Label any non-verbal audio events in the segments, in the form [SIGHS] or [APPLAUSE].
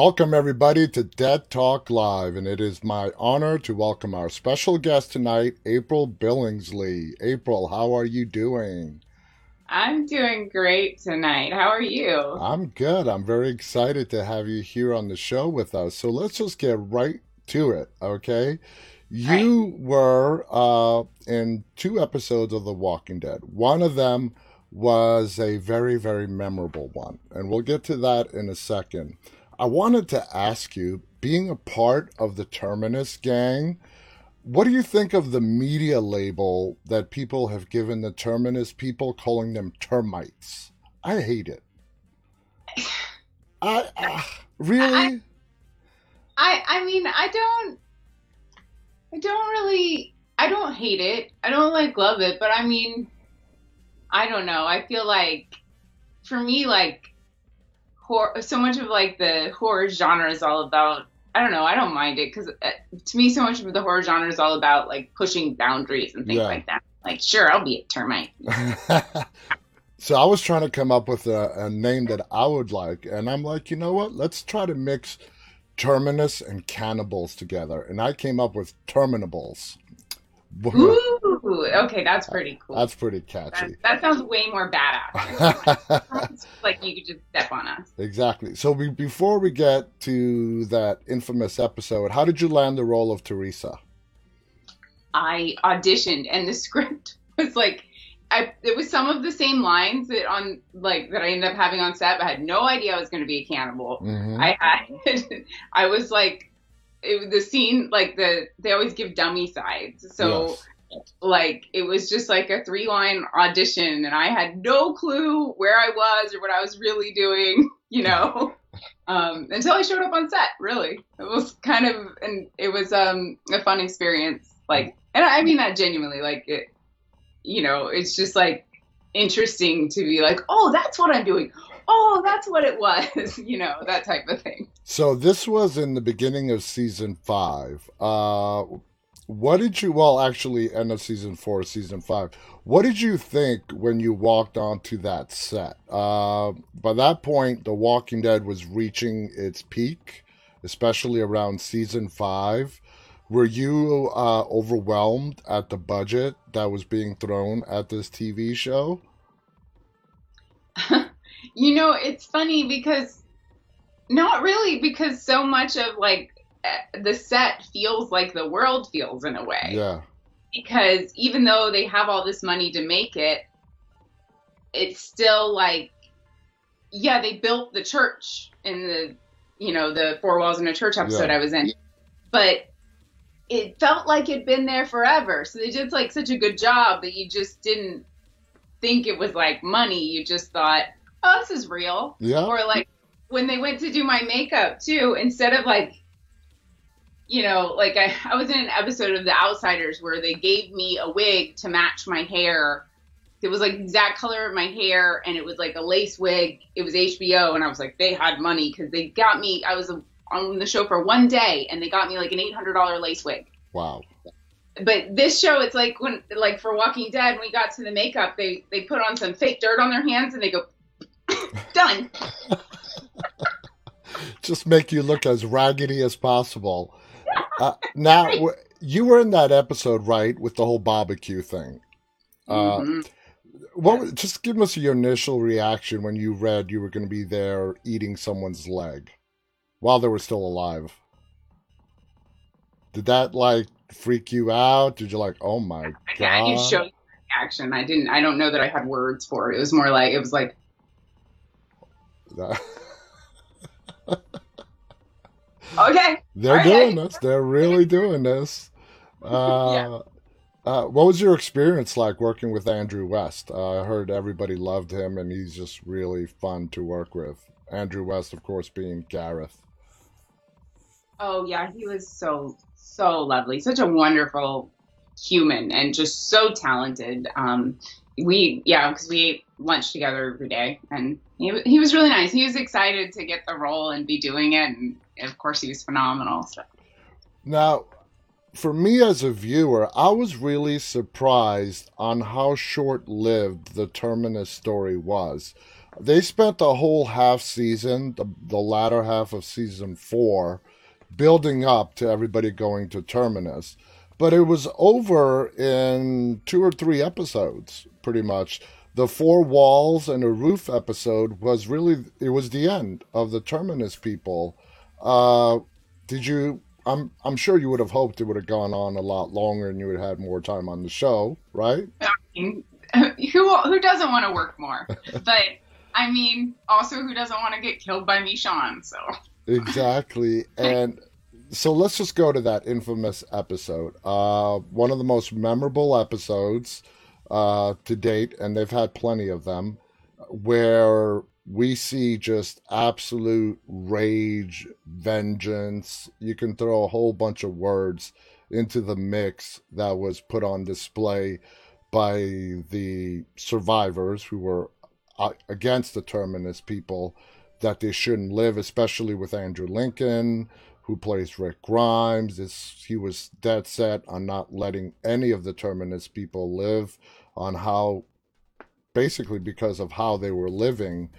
Welcome, everybody, to Dead Talk Live, and it is my honor to welcome our special guest tonight, April Billingsley. April, how are you doing? I'm doing great tonight. How are you? I'm good. I'm very excited to have you here on the show with us. So let's just get right to it, okay? You right. were uh, in two episodes of The Walking Dead. One of them was a very, very memorable one, and we'll get to that in a second. I wanted to ask you, being a part of the Terminus gang, what do you think of the media label that people have given the Terminus people, calling them termites? I hate it. I uh, really. I, I mean I don't I don't really I don't hate it. I don't like love it, but I mean I don't know. I feel like for me like horror, so much of like the horror genre is all about. I don't know. I don't mind it because uh, to me, so much of the horror genre is all about like pushing boundaries and things yeah. like that. Like, sure, I'll be a termite. [LAUGHS] so I was trying to come up with a, a name that I would like, and I'm like, you know what? Let's try to mix terminus and cannibals together, and I came up with terminables. Ooh, okay, that's pretty cool. That's pretty catchy. That, that sounds way more badass. [LAUGHS] [LAUGHS] like you could just step on us. Exactly. So we, before we get to that infamous episode, how did you land the role of Teresa? I auditioned, and the [LAUGHS] script was like, I it was some of the same lines that on like that I ended up having on set. But I had no idea I was going to be a cannibal. Mm-hmm. I had, I was like it, the scene like the they always give dummy sides. So yes. like it was just like a three line audition and i had no clue where i was or what i was really doing [LAUGHS] you know? [LAUGHS] Um, until i showed up on set really. It was kind of and it was um, a fun experience like and i mean that genuinely like it you know it's just like interesting to be like oh that's what i'm doing oh, that's what it was, [LAUGHS] you know, that type of thing. So this was in the beginning of season five. Uh, what did you, well, actually, end of season four, season five. What did you think when you walked onto that set? Uh, by that point, The Walking Dead was reaching its peak, especially around season five. Were you uh, overwhelmed at the budget that was being thrown at this TV show? [LAUGHS] You know, it's funny because not really because so much of like eh, the set feels like the world feels in a way. Yeah. Because even though they have all this money to make it, it's still like yeah, they built the church in the you know, the four walls in a church episode yeah. I was in. But it felt like it'd been there forever. So they did like such a good job that you just didn't think it was like money. You just thought, oh, this is real. Yeah. Or like when they went to do my makeup too, instead of like, you know, like I, I was in an episode of The Outsiders where they gave me a wig to match my hair. It was like exact color of my hair and it was like a lace wig. It was HBO and I was like, they had money because they got me, I was on the show for one day and they got me like an $800 lace wig. Wow but this show it's like when like for walking dead when we got to the makeup they they put on some fake dirt on their hands and they go [COUGHS] Done. [LAUGHS] Just make you look as raggedy as possible. Uh, now, you were in that episode, right, with the whole barbecue thing. Uh, mm-hmm. What? Just give us your initial reaction when you read you were going to be there eating someone's leg while they were still alive. Did that like freak you out? Did you like, oh my god? Yeah, You showed action. I didn't. I don't know that I had words for it. It was more like it was like [LAUGHS] okay. They're right. doing this. They're really doing this. [LAUGHS] Uh, yeah. Uh, what was your experience like working with Andrew West? Uh, I heard everybody loved him, and he's just really fun to work with. Andrew West, of course, being Gareth. Oh yeah, he was so so lovely, such a wonderful human, and just so talented. Um, we yeah, because we ate lunch together every day, and he, he was really nice. He was excited to get the role and be doing it, and of course, he was phenomenal. So. Now, for me as a viewer, I was really surprised on how short lived the Terminus story was. they spent the whole half season, the, the latter half of season four, building up to everybody going to Terminus. But it was over in two or three episodes, pretty much. The four walls and a roof episode was really it was the end of the Terminus people. Uh, did you? I'm I'm sure you would have hoped it would have gone on a lot longer and you would have had more time on the show, right? I mean, [LAUGHS] who who doesn't want to work more? [LAUGHS] but I mean, also who doesn't want to get killed by Michonne? So exactly, [LAUGHS] and so let's just go to that infamous episode. Uh, one of the most memorable episodes uh, to date, and they've had plenty of them, where we see just absolute rage, vengeance. You can throw a whole bunch of words into the mix that was put on display by the survivors who were uh, against the terminus people that they shouldn't live, especially with Andrew Lincoln, who plays Rick Grimes. It's, he was dead set on not letting any of the Terminus people live, on how, basically, because of how they were living.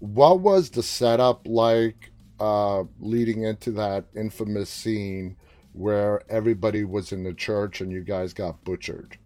What was the setup like uh, leading into that infamous scene where everybody was in the church and you guys got butchered?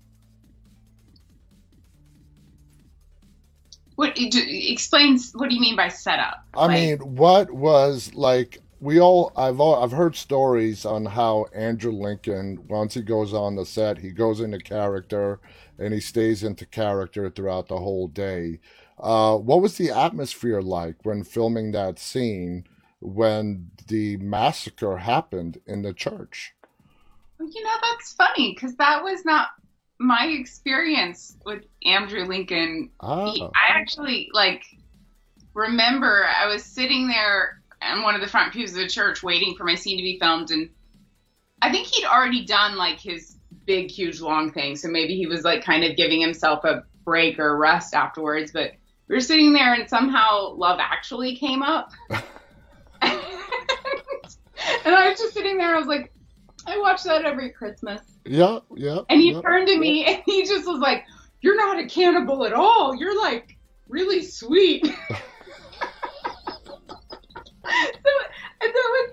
What explains? What do you mean by setup? I like, mean, what was like we all I've all, I've heard stories on how Andrew Lincoln once he goes on the set he goes into character and he stays into character throughout the whole day. Uh, what was the atmosphere like when filming that scene when the massacre happened in the church? You know that's funny because that was not my experience with Andrew Lincoln. Ah. He, I actually like remember I was sitting there in one of the front pews of the church waiting for my scene to be filmed and I think he'd already done like his big huge long thing so maybe he was like kind of giving himself a break or rest afterwards but we were sitting there and somehow love actually came up. [LAUGHS] [LAUGHS] And I was just sitting there I was like I watch that every Christmas. Yeah yeah and he yeah, turned to me and he just was like you're not a cannibal at all. You're like really sweet [LAUGHS] it was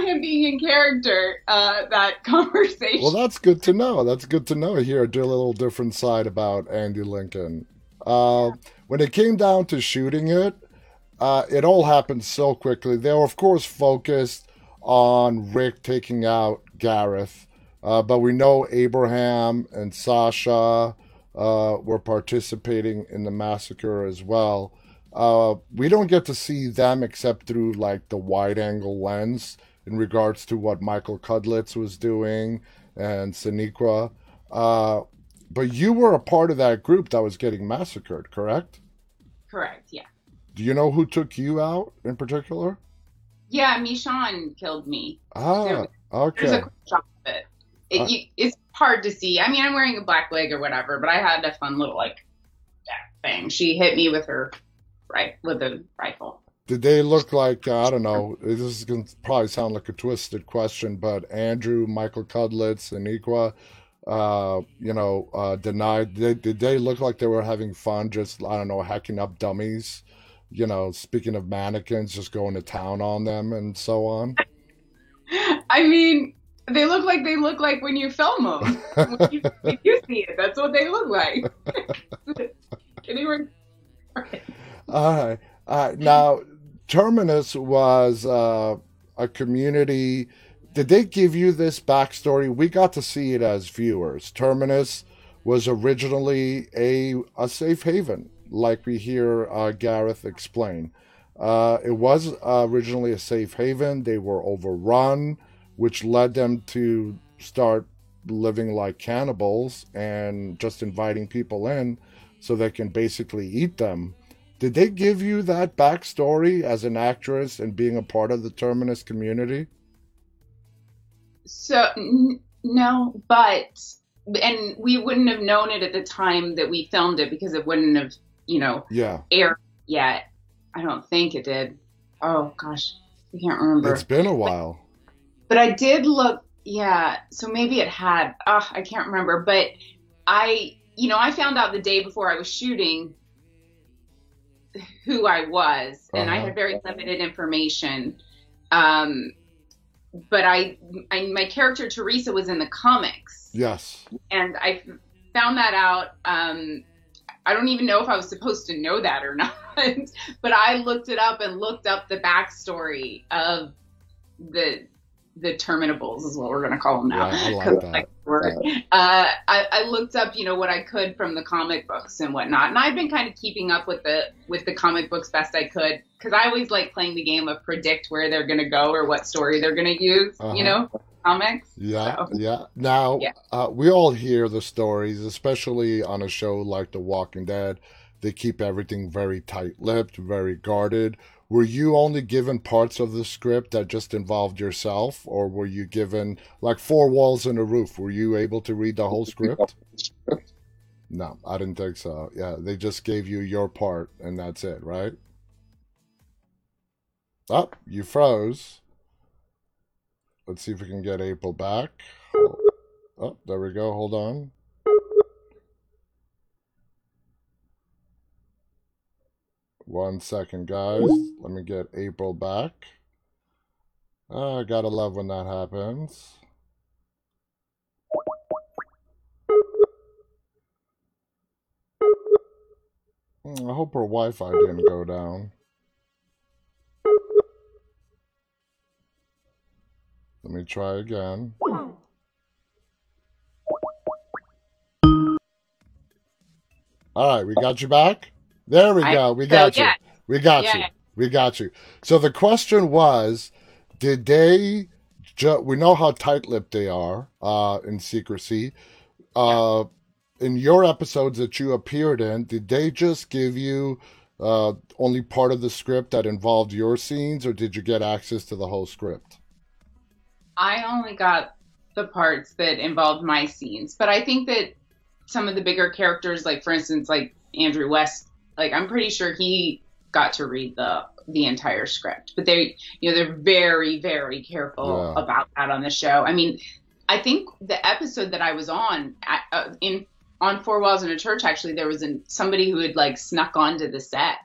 him being in character uh, that [LAUGHS] conversation. Well, that's good to know. That's good to know. Here, a little different side about Andy Lincoln. Uh, when it came down to shooting it, uh, it all happened so quickly. They were, of course, focused on Rick taking out Gareth, uh, but we know Abraham and Sasha uh, were participating in the massacre as well. Uh, we don't get to see them except through like the wide angle lens in regards to what Michael Cudlitz was doing and Sonequa. Uh, but you were a part of that group that was getting massacred, correct? Correct, yeah. Do you know who took you out in particular? Yeah, Michonne killed me. Ah, there, okay. There's a shot of it. it uh, you, it's hard to see. I mean, I'm wearing a black leg or whatever, but I had a fun little like thing. She hit me with her right with a rifle. Did they look like I don't know? This is going to probably sound like a twisted question, but Andrew, Michael Cudlitz, and Equa, uh, you know, uh, Danai. Did, did they look like they were having fun? Just I don't know, hacking up dummies. You know, speaking of mannequins, just going to town on them and so on. I mean, they look like they look like when you film them. when, you, [LAUGHS] when you see it, that's what they look like. [LAUGHS] All right. Uh, now, Terminus was uh, a community. Did they give you this backstory? We got to see it as viewers. Terminus was originally a, a safe haven, like we hear uh, Gareth explain. Uh, it was originally a safe haven. They were overrun, which led them to start living like cannibals and just inviting people in so they can basically eat them. Did they give you that backstory as an actress and being a part of the Terminus community? So n- no, but and we wouldn't have known it at the time that we filmed it because it wouldn't have, you know, yeah, aired yet. I don't think it did. Oh gosh, I can't remember. It's been a while. But, but I did look. Yeah, so maybe it had. Oh, I can't remember. But I, you know, I found out the day before I was shooting who I was, and uh-huh. I had very limited information. Um, but I, I, my character Teresa was in the comics. Yes. And I found that out. Um, I don't even know if I was supposed to know that or [LAUGHS] not, but I looked it up and looked up the backstory of the the terminables is what we're going to call them now. Yeah, I like [LAUGHS] that. Uh, I, I, looked up, you know, what I could from the comic books and whatnot, and I've been kind of keeping up with the with the comic books best I could because I always like playing the game of predict where they're going to go or what story they're going to use. Uh-huh. You know, comics. Yeah, so. yeah. Now yeah. Uh, we all hear the stories, especially on a show like The Walking Dead. They keep everything very tight-lipped, very guarded were you only given parts of the script that just involved yourself or were you given like four walls and a roof? Were you able to read the whole script? No i didn't think so. Yeah they just gave you your part and that's it right? Oh you froze. Let's see if we can get april back. Oh there we go. Hold on One second, guys. Let me get April back. Uh, I gotta love when that happens. Hmm, I hope her Wi-Fi didn't go down. Let me try again. All right, we got you back? There we I, go. We got so, you. Yeah. We got yeah. you. We got you. So the question was, did they? Ju- we know how tight-lipped they are uh, in secrecy. Uh, yeah. In your episodes that you appeared in, did they just give you uh, only part of the script that involved your scenes, or did you get access to the whole script? I only got the parts that involved my scenes, but I think that some of the bigger characters, like for instance, like Andrew West, like I'm pretty sure he got to read the the entire script. But they, you know, they're very very careful yeah. about that on the show. I mean, I think the episode that I was on uh, in on Four Walls in a Church actually there was an, somebody who had like snuck onto the set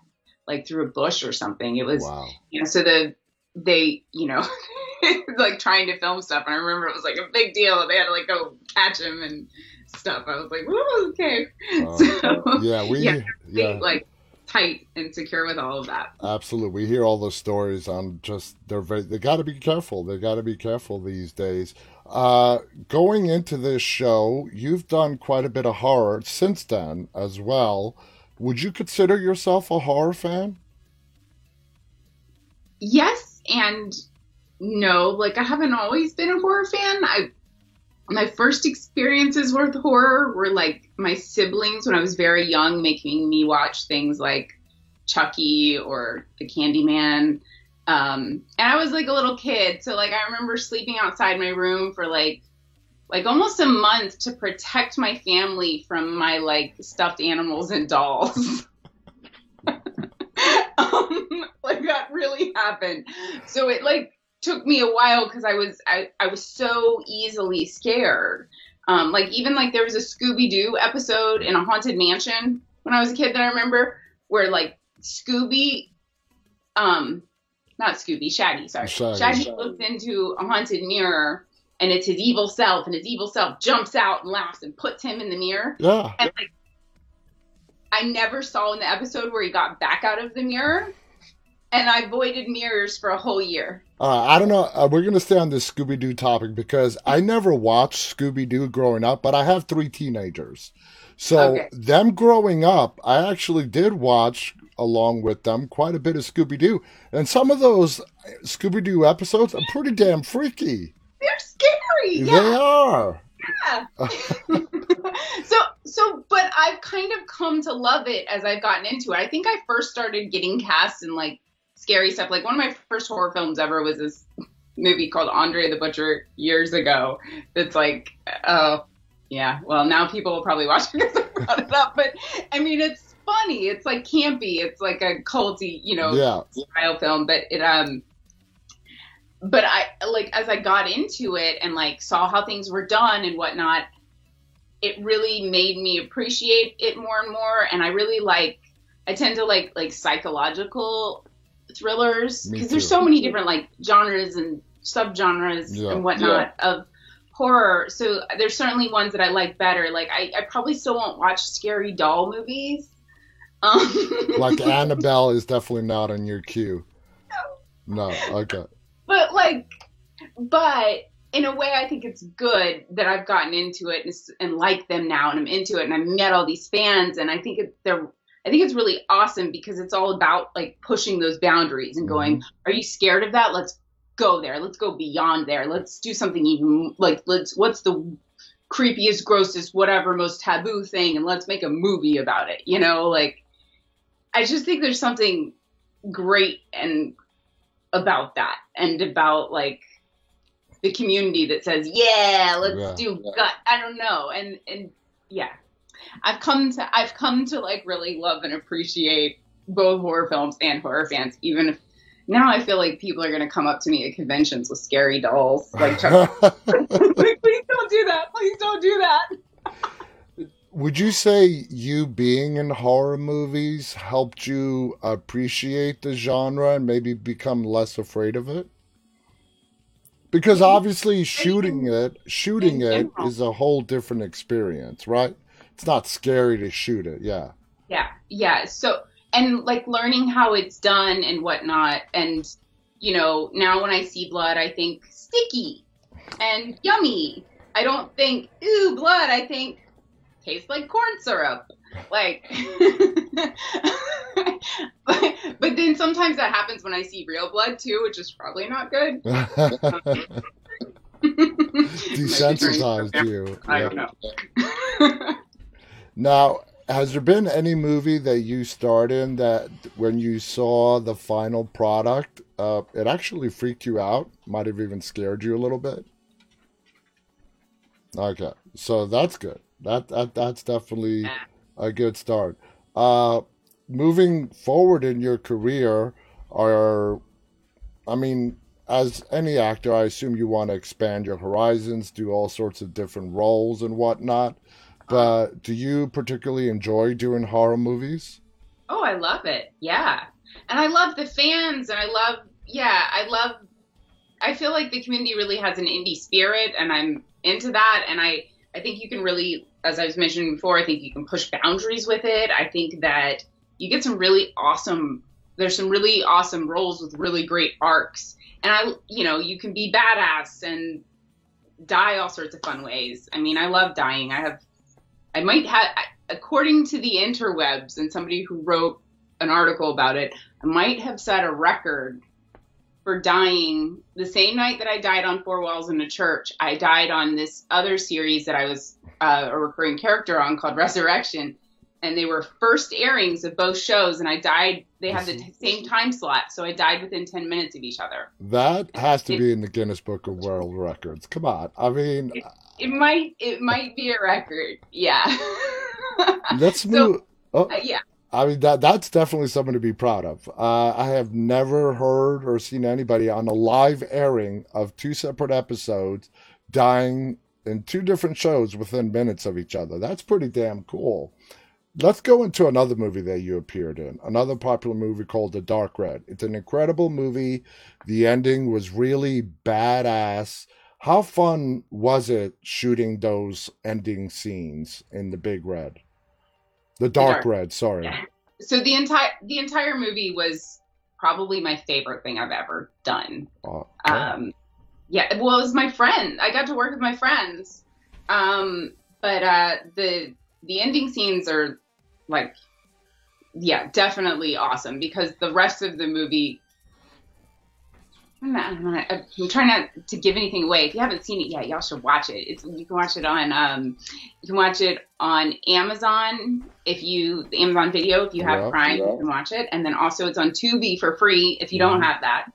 like through a bush or something. It was wow. you know so the they you know [LAUGHS] like trying to film stuff and I remember it was like a big deal. And they had to like go catch him and stuff. I was like, okay. Uh, [LAUGHS] so, yeah, we yeah, yeah. like tight and secure with all of that. Absolutely, we hear all those stories on just they're very they got to be careful. They got to be careful these days. Uh, going into this show, you've done quite a bit of horror since then as well. Would you consider yourself a horror fan? Yes and no. Like I haven't always been a horror fan. I my first experiences with horror were like my siblings when I was very young making me watch things like Chucky or The Candyman. Um, and I was like a little kid, so like I remember sleeping outside my room for like like almost a month to protect my family from my like stuffed animals and dolls. [LAUGHS] [LAUGHS] um, like that really happened. So it like took me a while because I was I, I was so easily scared. Um, like even like there was a Scooby Doo episode in a haunted mansion when I was a kid that I remember where like Scooby, um, not Scooby, Shaggy, sorry, Shaggy, Shaggy, Shaggy looked into a haunted mirror and it's his evil self and his evil self jumps out and laughs and puts him in the mirror. Yeah. And like I never saw in the episode where he got back out of the mirror and I avoided mirrors for a whole year. Uh, I don't know. Uh, we're going to stay on this Scooby Doo topic because I never watched Scooby Doo growing up, but I have three teenagers. So, okay. them growing up, I actually did watch along with them quite a bit of Scooby Doo. And some of those Scooby Doo episodes are pretty damn freaky. They're scary. Yeah. They are. Yeah. [LAUGHS] so so but I've kind of come to love it as I've gotten into it. I think I first started getting cast in like scary stuff. Like one of my first horror films ever was this movie called Andre the Butcher years ago. That's like, oh, yeah. Well, now people will probably watch it [LAUGHS] because I brought it up. But I mean, it's funny. It's like campy. It's like a culty, you know, yeah. style film. But it um. But I like as I got into it and like saw how things were done and whatnot, it really made me appreciate it more and more. And I really like I tend to like like psychological thrillers because there's so many different like genres and subgenres yeah. and whatnot yeah. of horror. So there's certainly ones that I like better. Like I, I probably still won't watch scary doll movies. Um, like [LAUGHS] Annabelle is definitely not on your queue. No. no, okay. But like, but in a way, I think it's good that I've gotten into it and, and like them now, and I'm into it, and I've met all these fans, and I think it, they're I think it's really awesome because it's all about like pushing those boundaries and going, mm-hmm. are you scared of that? Let's go there. Let's go beyond there. Let's do something even like let's what's the creepiest, grossest, whatever most taboo thing and let's make a movie about it. You know, like I just think there's something great and about that and about like the community that says, "Yeah, let's yeah. do gut." I don't know. And and yeah, I've come to I've come to like really love and appreciate both horror films and horror fans, even if now I feel like people are going to come up to me at conventions with scary dolls. Like, [LAUGHS] [LAUGHS] please don't do that. Please don't do that. Would you say you being in horror movies helped you appreciate the genre and maybe become less afraid of it? Because obviously shooting it, shooting it is a whole different experience, right? It's not scary to shoot it. Yeah. Yeah. Yeah. So, and like learning how it's done and whatnot. And, you know, now when I see blood, I think sticky and yummy. I don't think, ooh, blood. I think tastes like corn syrup. Like, but, [LAUGHS] but then sometimes that happens when I see real blood too, which is probably not good. [LAUGHS] [LAUGHS] Desensitized you. I don't know. Now, has there been any movie that you starred in that when you saw the final product, uh, it actually freaked you out? Might have even scared you a little bit? Okay, so that's good. That, that That's definitely a good start. Uh, moving forward in your career, are, I mean, as any actor, I assume you want to expand your horizons, do all sorts of different roles and whatnot. But do you particularly enjoy doing horror movies? Oh, I love it. Yeah. And I love the fans and I love yeah, I love I feel like the community really has an indie spirit and I'm into that and I I think you can really as I was mentioning before, I think you can push boundaries with it. I think that you get some really awesome there's some really awesome roles with really great arcs. And I you know, you can be badass and die all sorts of fun ways. I mean, I love dying. I have I might have, according to the interwebs and somebody who wrote an article about it, I might have set a record for dying the same night that I died on Four Walls in a Church. I died on this other series that I was uh, a recurring character on called Resurrection. And they were first airings of both shows, and I died. They had the t- same time slot, so I died within 10 minutes of each other. That has to be in the Guinness Book of World Records. Come on. I mean, it might it might be a record. Yeah. [LAUGHS] Let's move. oh, uh, yeah. I mean that that's definitely something to be proud of. Uh, I have never heard or seen anybody on a live airing of two separate episodes dying in two different shows within minutes of each other. That's pretty damn cool. Let's go into another movie that you appeared in. Another popular movie called The Dark Red. It's an incredible movie. The ending was really badass. How fun was it shooting those ending scenes in the Big Red? The Dark, dark. Red, sorry. Yeah. So the entire the entire movie was probably my favorite thing I've ever done. Uh, um, yeah, well, it was my friend. I got to work with my friends. Um, but uh, the the ending scenes are like, yeah, definitely awesome because the rest of the movie I'm, not, I'm, not, I'm, trying not to give anything away. If you haven't seen it yet, y'all should watch it. It's you can watch it on um, you can watch it on Amazon if you the Amazon Video if you have yeah, Prime, yeah. you can watch it, and then also it's on Tubi for free if you mm-hmm. don't have that.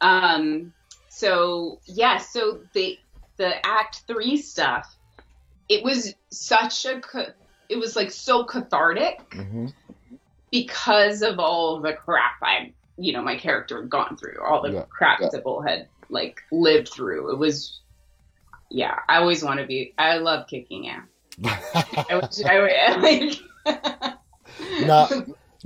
Um, so yeah, so the the Act Three stuff, it was such a it was like so cathartic mm-hmm. because of all the crap I you know my character had gone through, all the yeah. crap yeah. Sybil had like lived through. It was, yeah. I always want to be. I love kicking ass. I, [LAUGHS] [LAUGHS] I, like, now,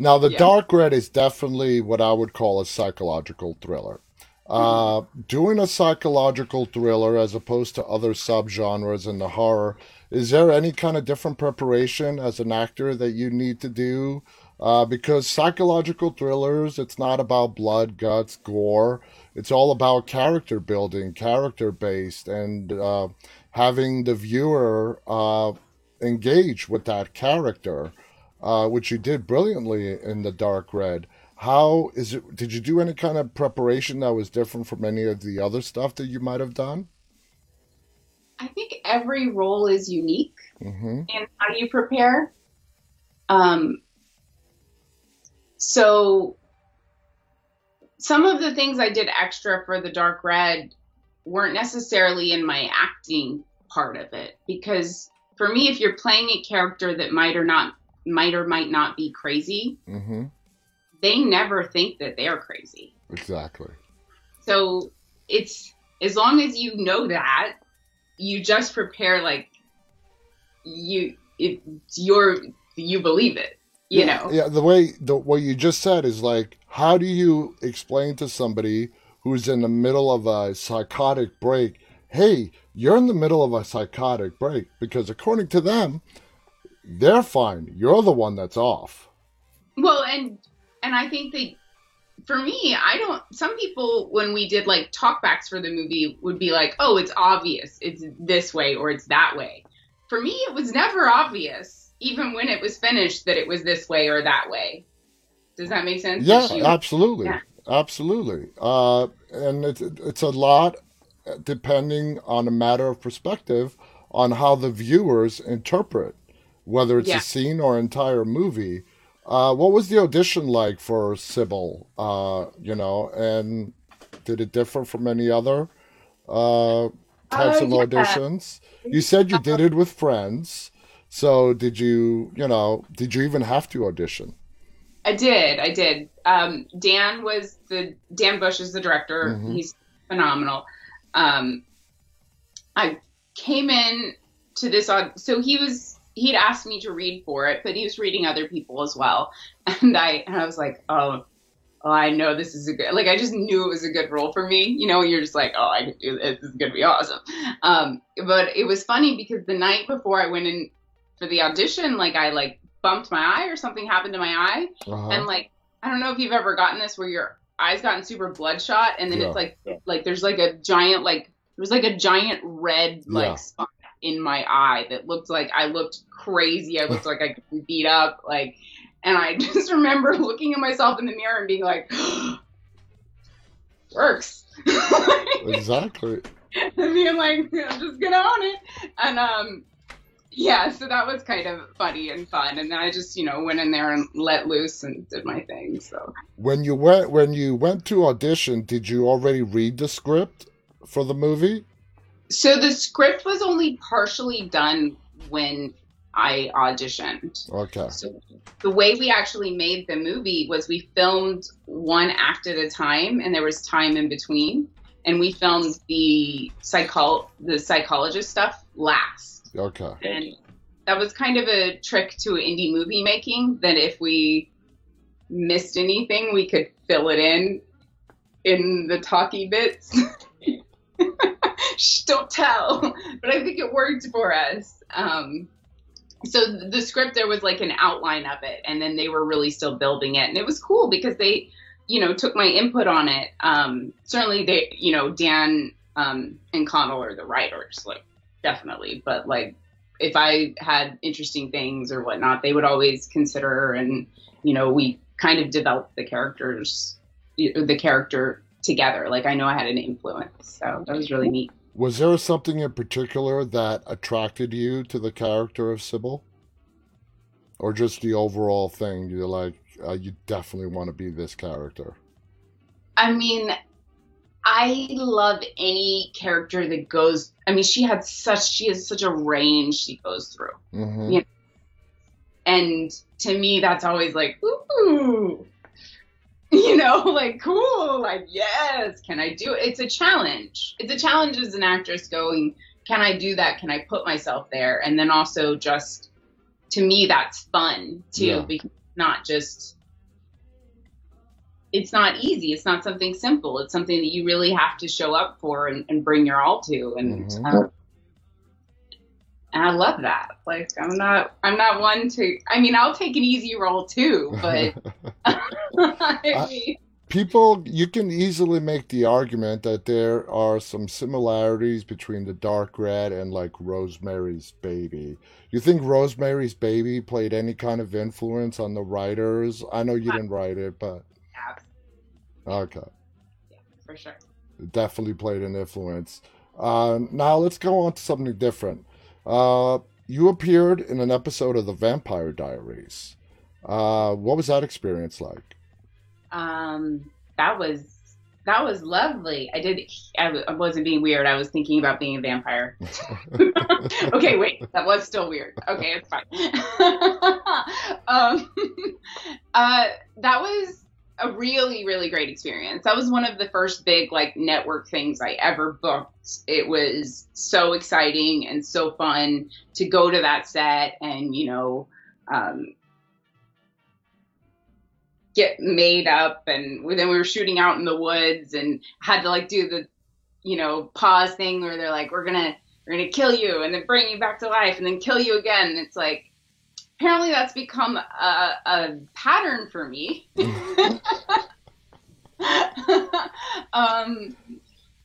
Now, The yeah. Dark Red is definitely what I would call a psychological thriller. Uh, doing a psychological thriller as opposed to other subgenres in the horror, is there any kind of different preparation as an actor that you need to do? Uh, because psychological thrillers, it's not about blood, guts, gore. It's all about character building, character based, and uh, having the viewer uh, engage with that character, uh, which you did brilliantly in The Dark Red how is it did you do any kind of preparation that was different from any of the other stuff that you might have done i think every role is unique mm-hmm. in how you prepare um, so some of the things i did extra for the dark red weren't necessarily in my acting part of it because for me if you're playing a character that might or not might or might not be crazy mm-hmm they never think that they're crazy. Exactly. So it's as long as you know that, you just prepare like you it's your you believe it. You yeah, know. Yeah, the way the what you just said is like how do you explain to somebody who's in the middle of a psychotic break, hey, you're in the middle of a psychotic break because according to them, they're fine. You're the one that's off. Well, and and I think that for me, I don't. Some people, when we did like talkbacks for the movie, would be like, "Oh, it's obvious. It's this way or it's that way." For me, it was never obvious, even when it was finished, that it was this way or that way. Does that make sense? Yeah, absolutely, yeah. absolutely. Uh, and it's it's a lot depending on a matter of perspective on how the viewers interpret whether it's yeah. a scene or entire movie uh, what was the audition like for Sybil? Uh, you know, and did it differ from any other uh, types uh, of yeah. auditions? You said you did it with friends. So did you, you know, did you even have to audition? I did. I did. Um, Dan was the Dan Bush is the director. Mm-hmm. He's phenomenal. Um, I came in to this. So he was he'd asked me to read for it, but he was reading other people as well. [LAUGHS] And I and I was like, oh, oh, I know this is a good like I just knew it was a good role for me. You know, you're just like, oh, I can do this. This is gonna be awesome. Um, but it was funny because the night before I went in for the audition, like I like bumped my eye or something happened to my eye, uh-huh. and like I don't know if you've ever gotten this where your eyes gotten super bloodshot, and then yeah. it's like like there's like a giant like there's like a giant red like yeah. spot in my eye that looked like I looked crazy. I looked [LAUGHS] like I could beat up. Like, and I [LAUGHS] just remember looking at myself in the mirror and being like, [GASPS] works. [LAUGHS] exactly. and being like, I'm just gonna own it. And um, yeah, so that was kind of funny and fun. And then I just, you know, went in there and let loose and did my thing. So when you went when you went to audition, did you already read the script for the movie? So the script was only partially done when I auditioned. Okay. So the way we actually made the movie was we filmed one act at a time, and there was time in between, and we filmed the psycho the psychologist stuff last. Okay. And that was kind of a trick to indie movie making that if we missed anything, we could fill it in in the talky bits. Shh, [LAUGHS] don't tell. But I think it worked for us. Um, so the script there was like an outline of it, and then they were really still building it, and it was cool because they, you know, took my input on it. Um, certainly, they, you know, Dan um, and Conal are the writers, like definitely, but like if I had interesting things or whatnot, they would always consider, and you know, we kind of developed the characters, the character together. Like I know I had an influence, so that was really neat. Was there something in particular that attracted you to the character of Sybil? Or just the overall thing? You're like, uh, you definitely want to be this character. I mean, I love any character that goes. I mean, she had such she has such a range she goes through. Mm-hmm. You know? And to me, that's always like, ooh, you know, [LAUGHS] like cool, like yes, can I do it? It's a challenge. It's a challenge as an actress going, can I do that? Can I put myself there? And then also just to me that's fun too, yeah. because not just it's not easy. It's not something simple. It's something that you really have to show up for and, and bring your all to. And mm-hmm. um, and I love that. Like I'm not I'm not one to. I mean, I'll take an easy role too, but. [LAUGHS] [LAUGHS] I mean, people you can easily make the argument that there are some similarities between the dark red and like rosemary's baby you think rosemary's baby played any kind of influence on the writers i know you didn't write it but okay yeah for sure it definitely played an influence uh, now let's go on to something different uh, you appeared in an episode of the vampire diaries uh, what was that experience like um, that was that was lovely. I did. I wasn't being weird. I was thinking about being a vampire. [LAUGHS] okay, wait. That was still weird. Okay, it's fine. [LAUGHS] um, [LAUGHS] uh, that was a really, really great experience. That was one of the first big like network things I ever booked. It was so exciting and so fun to go to that set and you know um, get made up and then we were shooting out in the woods and had to like do the you know pause thing where they're like we're gonna we're gonna kill you and then bring you back to life and then kill you again and it's like apparently that's become a, a pattern for me [LAUGHS] um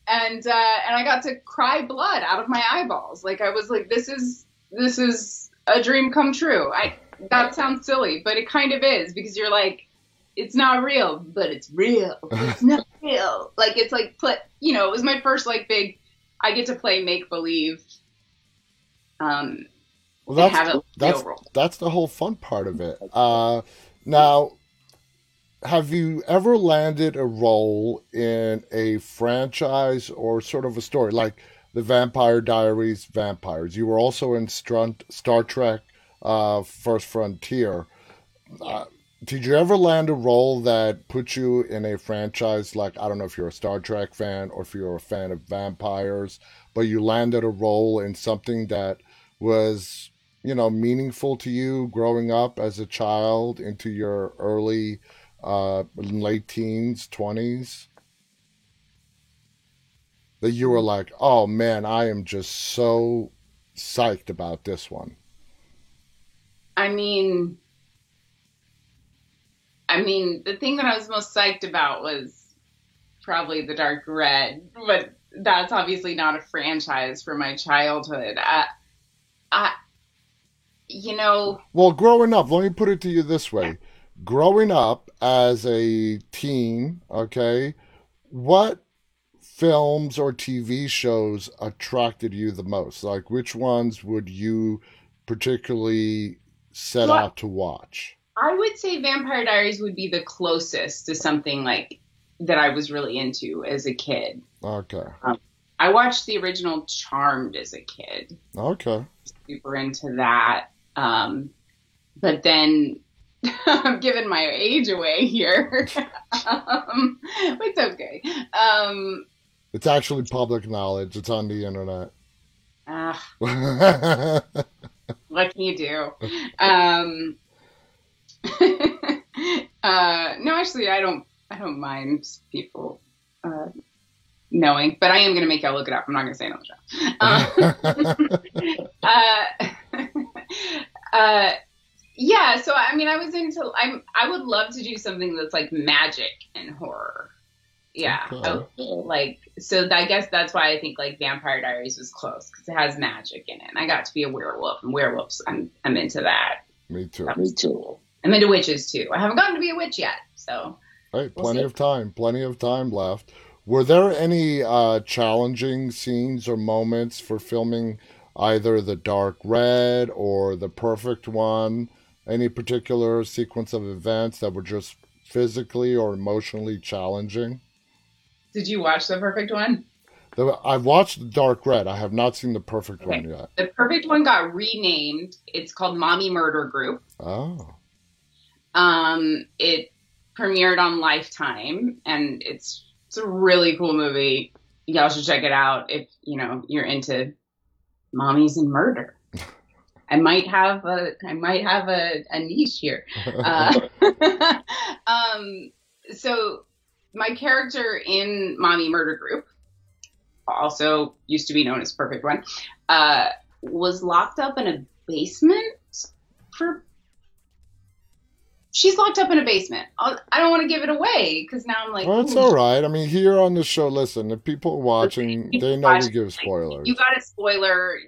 and uh and i got to cry blood out of my eyeballs like i was like this is this is a dream come true i that sounds silly but it kind of is because you're like it's not real, but it's real. [LAUGHS] It's not real. Like it's like play, you know, it was my first like big. I get to play make believe. Um, well, that's that's that's the whole fun part of it. Uh, now, have you ever landed a role in a franchise or sort of a story like the Vampire Diaries, Vampires? You were also in Star Trek, uh, First Frontier. Uh, did you ever land a role that put you in a franchise like I don't know if you're a Star Trek fan or if you're a fan of vampires, but you landed a role in something that was you know meaningful to you growing up as a child into your early uh, late teens, twenties? That you were like, oh man, I am just so psyched about this one. I mean, I mean, the thing that I was most psyched about was probably the Dark Red, but that's obviously not a franchise for my childhood. I, I you know. Well, growing up, let me put it to you this way: growing up as a teen, okay, what films or TV shows attracted you the most? Like, which ones would you particularly set what? out to watch? I would say Vampire Diaries would be the closest to something like that I was really into as a kid. Okay. Um, I watched the original Charmed as a kid. Okay. Super into that. Um, but then [LAUGHS] I'm giving my age away here. um, it's okay. Um, it's actually public knowledge. It's on the internet. Uh, [LAUGHS] what can you do? Um, [LAUGHS] uh, no, actually, I don't. I don't mind people uh, knowing, but I am going to make y'all look it up. I'm not going to say it on the show. Uh, [LAUGHS] uh, yeah. So I mean, I was into. I'm. I would love to do something that's like magic and horror. Yeah. Okay. like so. I guess that's why I think like Vampire Diaries was close because it has magic in it. And I got to be a werewolf, and werewolves. I'm. I'm into that. Me too. Me too. I'm into witches too. I haven't gotten to be a witch yet, so. Right, we'll plenty see. of time. Plenty of time left. Were there any uh, challenging scenes or moments for filming either the dark red or the perfect one? Any particular sequence of events that were just physically or emotionally challenging? Did you watch the perfect one? The, I've watched the Dark Red. I have not seen the perfect okay. one yet. The perfect one got renamed. It's called Mommy Murder Group. Oh. Um, it premiered on Lifetime, and it's it's a really cool movie. Y'all should check it out if you know you're into mommies and murder. [LAUGHS] I might have a I might have a, a niche here. Uh, [LAUGHS] um, so my character in Mommy Murder Group, also used to be known as Perfect One, uh, was locked up in a basement for she's locked up in a basement. I'll, I do not want to give it away because now I'm like, well, it's all right. I mean, here on the show, listen, if people are watching, they know we give spoilers. You got a spoiler. [SIGHS]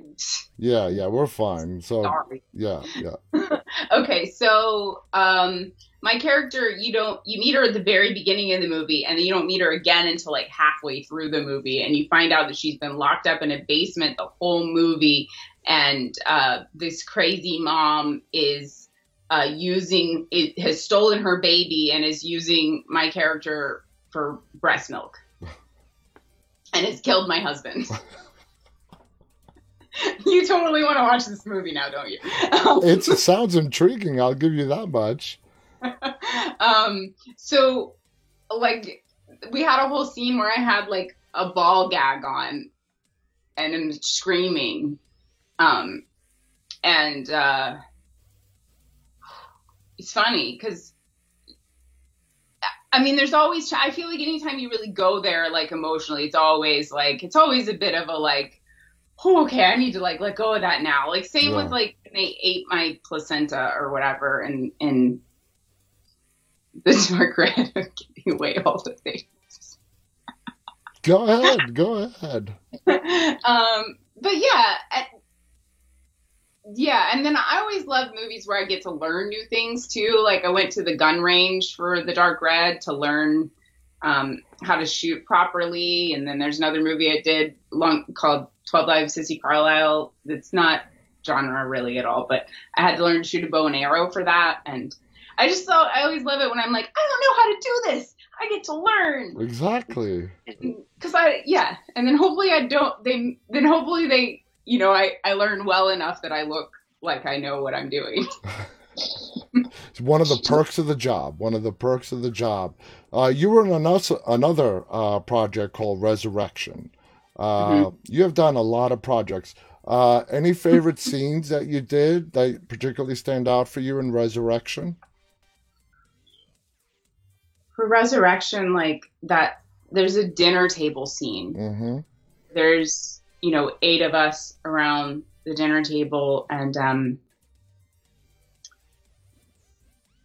Yeah, yeah, we're fine. So, Sorry. yeah, yeah. [LAUGHS] okay, so um, my character, you don't, you meet her at the very beginning of the movie, and then you don't meet her again until like halfway through the movie, and you find out that she's been locked up in a basement the whole movie, and uh, this crazy mom is uh, using it has stolen her baby and is using my character for breast milk [LAUGHS] and has killed my husband. [LAUGHS] you totally want to watch this movie now, don't you? [LAUGHS] it sounds intriguing. I'll give you that much. um, so, like, we had a whole scene where I had like a ball gag on and I'm screaming. Um, and uh, it's funny because I mean, there's always, I feel like anytime you really go there, like emotionally, it's always like, it's always a bit of a like, oh, okay, I need to like let go of that now. Like, same yeah. with like, they ate my placenta or whatever, and, and this Margaret giving away all the things. go ahead, go ahead. [LAUGHS] um, but yeah, at, yeah, and then I always love movies where I get to learn new things too. Like I went to the gun range for The Dark Red to learn um, how to shoot properly, and then there's another movie I did long called Twelve Lives of Sissy Carlisle. It's not genre really at all, but I had to learn to shoot a bow and arrow for that, and I just thought I always love it when I'm like I don't know how to do this. I get to learn exactly because I yeah, and then hopefully I don't. They then hopefully they you know, I, I learn well enough that I look like I know what I'm doing. [LAUGHS] it's one of the perks of the job. One of the perks of the job. Uh, you were in another, another uh, project called Resurrection. Uh, mm-hmm. You have done a lot of projects. Uh, any favorite [LAUGHS] scenes that you did that particularly stand out for you in Resurrection? For Resurrection, like that, there's a dinner table scene. Mm-hmm. There's you know, eight of us around the dinner table and, um,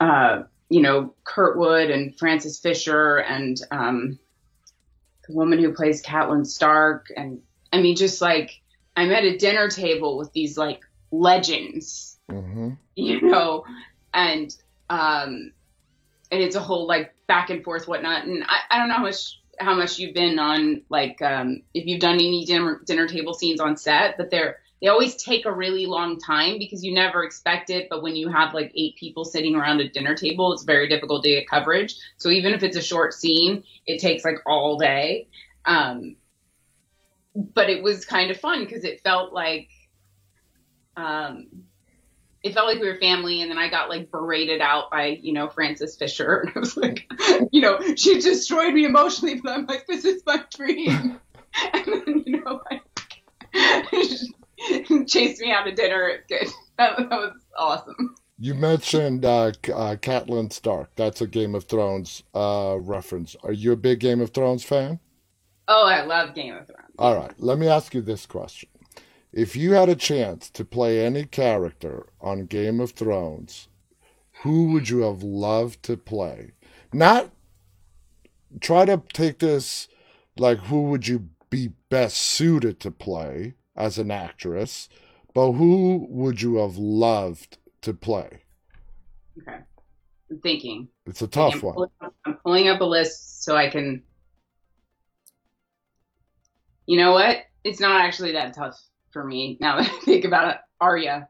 uh, you know, Kurtwood and Frances Fisher and, um, the woman who plays Catelyn Stark. And I mean, just like I'm at a dinner table with these like legends, mm-hmm. you know, and, um, and it's a whole like back and forth, whatnot. And I, I don't know how much how much you've been on like um, if you've done any dinner dinner table scenes on set, but they're they always take a really long time because you never expect it. But when you have like eight people sitting around a dinner table, it's very difficult to get coverage. So even if it's a short scene, it takes like all day. Um, but it was kind of fun because it felt like um, it felt like we were family and then I got like berated out by, you know, Frances Fisher. [LAUGHS] And I was like, you know, she destroyed me emotionally, but I'm like, this is my dream. [LAUGHS] and then, you know, like [LAUGHS] chased me out to dinner. It's good. That, that, was awesome. You mentioned uh, uh, Catelyn Stark. That's a Game of Thrones uh, reference. Are you a big Game of Thrones fan? Oh, I love Game of Thrones. All right. Let me ask you this question. If you had a chance to play any character on Game of Thrones, who would you have loved to play? Not try to take this like who would you be best suited to play as an actress, but who would you have loved to play? Okay. I'm thinking. It's a tough I'm one. Pulling up, I'm pulling up a list so I can. You know what? It's not actually that tough for me now that I think about it. Arya.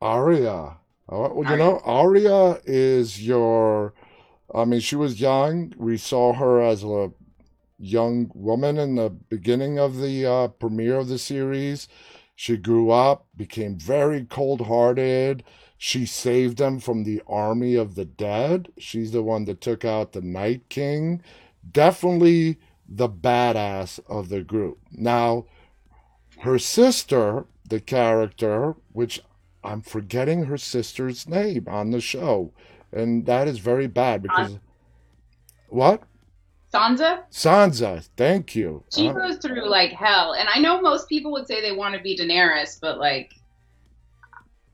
Arya. Oh, well, you know, Arya is your. I mean, she was young. We saw her as a young woman in the beginning of the uh, premiere of the series. She grew up, became very cold hearted. She saved them from the army of the dead. She's the one that took out the Night King. Definitely the badass of the group. Now, her sister, the character, which I'm forgetting her sister's name on the show, and that is very bad because. What? Sansa. Sansa, thank you. She uh, goes through like hell, and I know most people would say they want to be Daenerys, but like,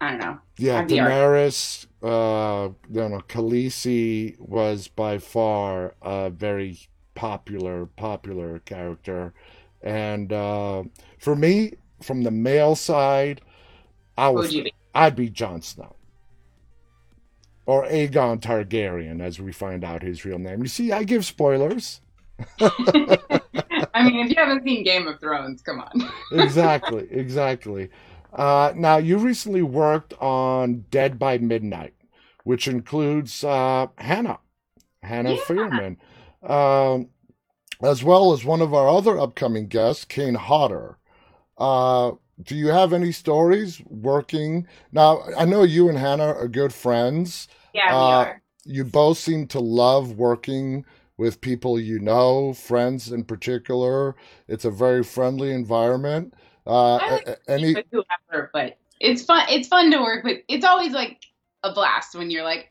I don't know. Yeah, Daenerys. Uh, you know, Khaleesi was by far a very popular, popular character, and uh, for me, from the male side, I was, be? I'd be Jon Snow or Aegon Targaryen, as we find out his real name. You see, I give spoilers. [LAUGHS] I mean, if you haven't seen Game of Thrones, come on. [LAUGHS] exactly, exactly. Uh, now, you recently worked on Dead by Midnight, which includes uh, Hannah, Hannah yeah. Fierman, um, as well as one of our other upcoming guests, Kane Hodder. Uh, do you have any stories working? Now, I know you and Hannah are good friends. Yeah, we uh, are. You both seem to love working with people you know, friends in particular. It's a very friendly environment. Uh, like any whoever, but it's fun. It's fun to work with. It's always like a blast when you're like,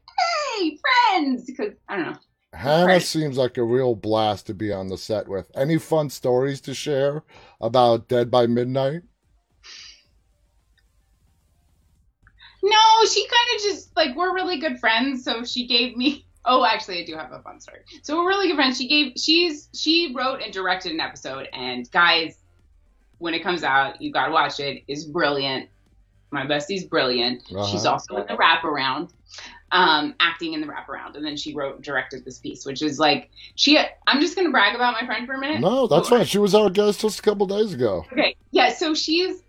"Hey, friends," because I don't know. Hannah seems like a real blast to be on the set with. Any fun stories to share about Dead by Midnight? No, she kind of just like we're really good friends, so she gave me. [LAUGHS] Oh, actually, I do have a fun story. So we're really good friends. She gave she's she wrote and directed an episode, and guys, when it comes out, you gotta watch it. It's brilliant. My bestie's brilliant. Uh-huh. She's also in the wraparound, um, acting in the wraparound, and then she wrote and directed this piece, which is like she. I'm just gonna brag about my friend for a minute. No, that's fine. She was our guest just a couple days ago. Okay, yeah. So she's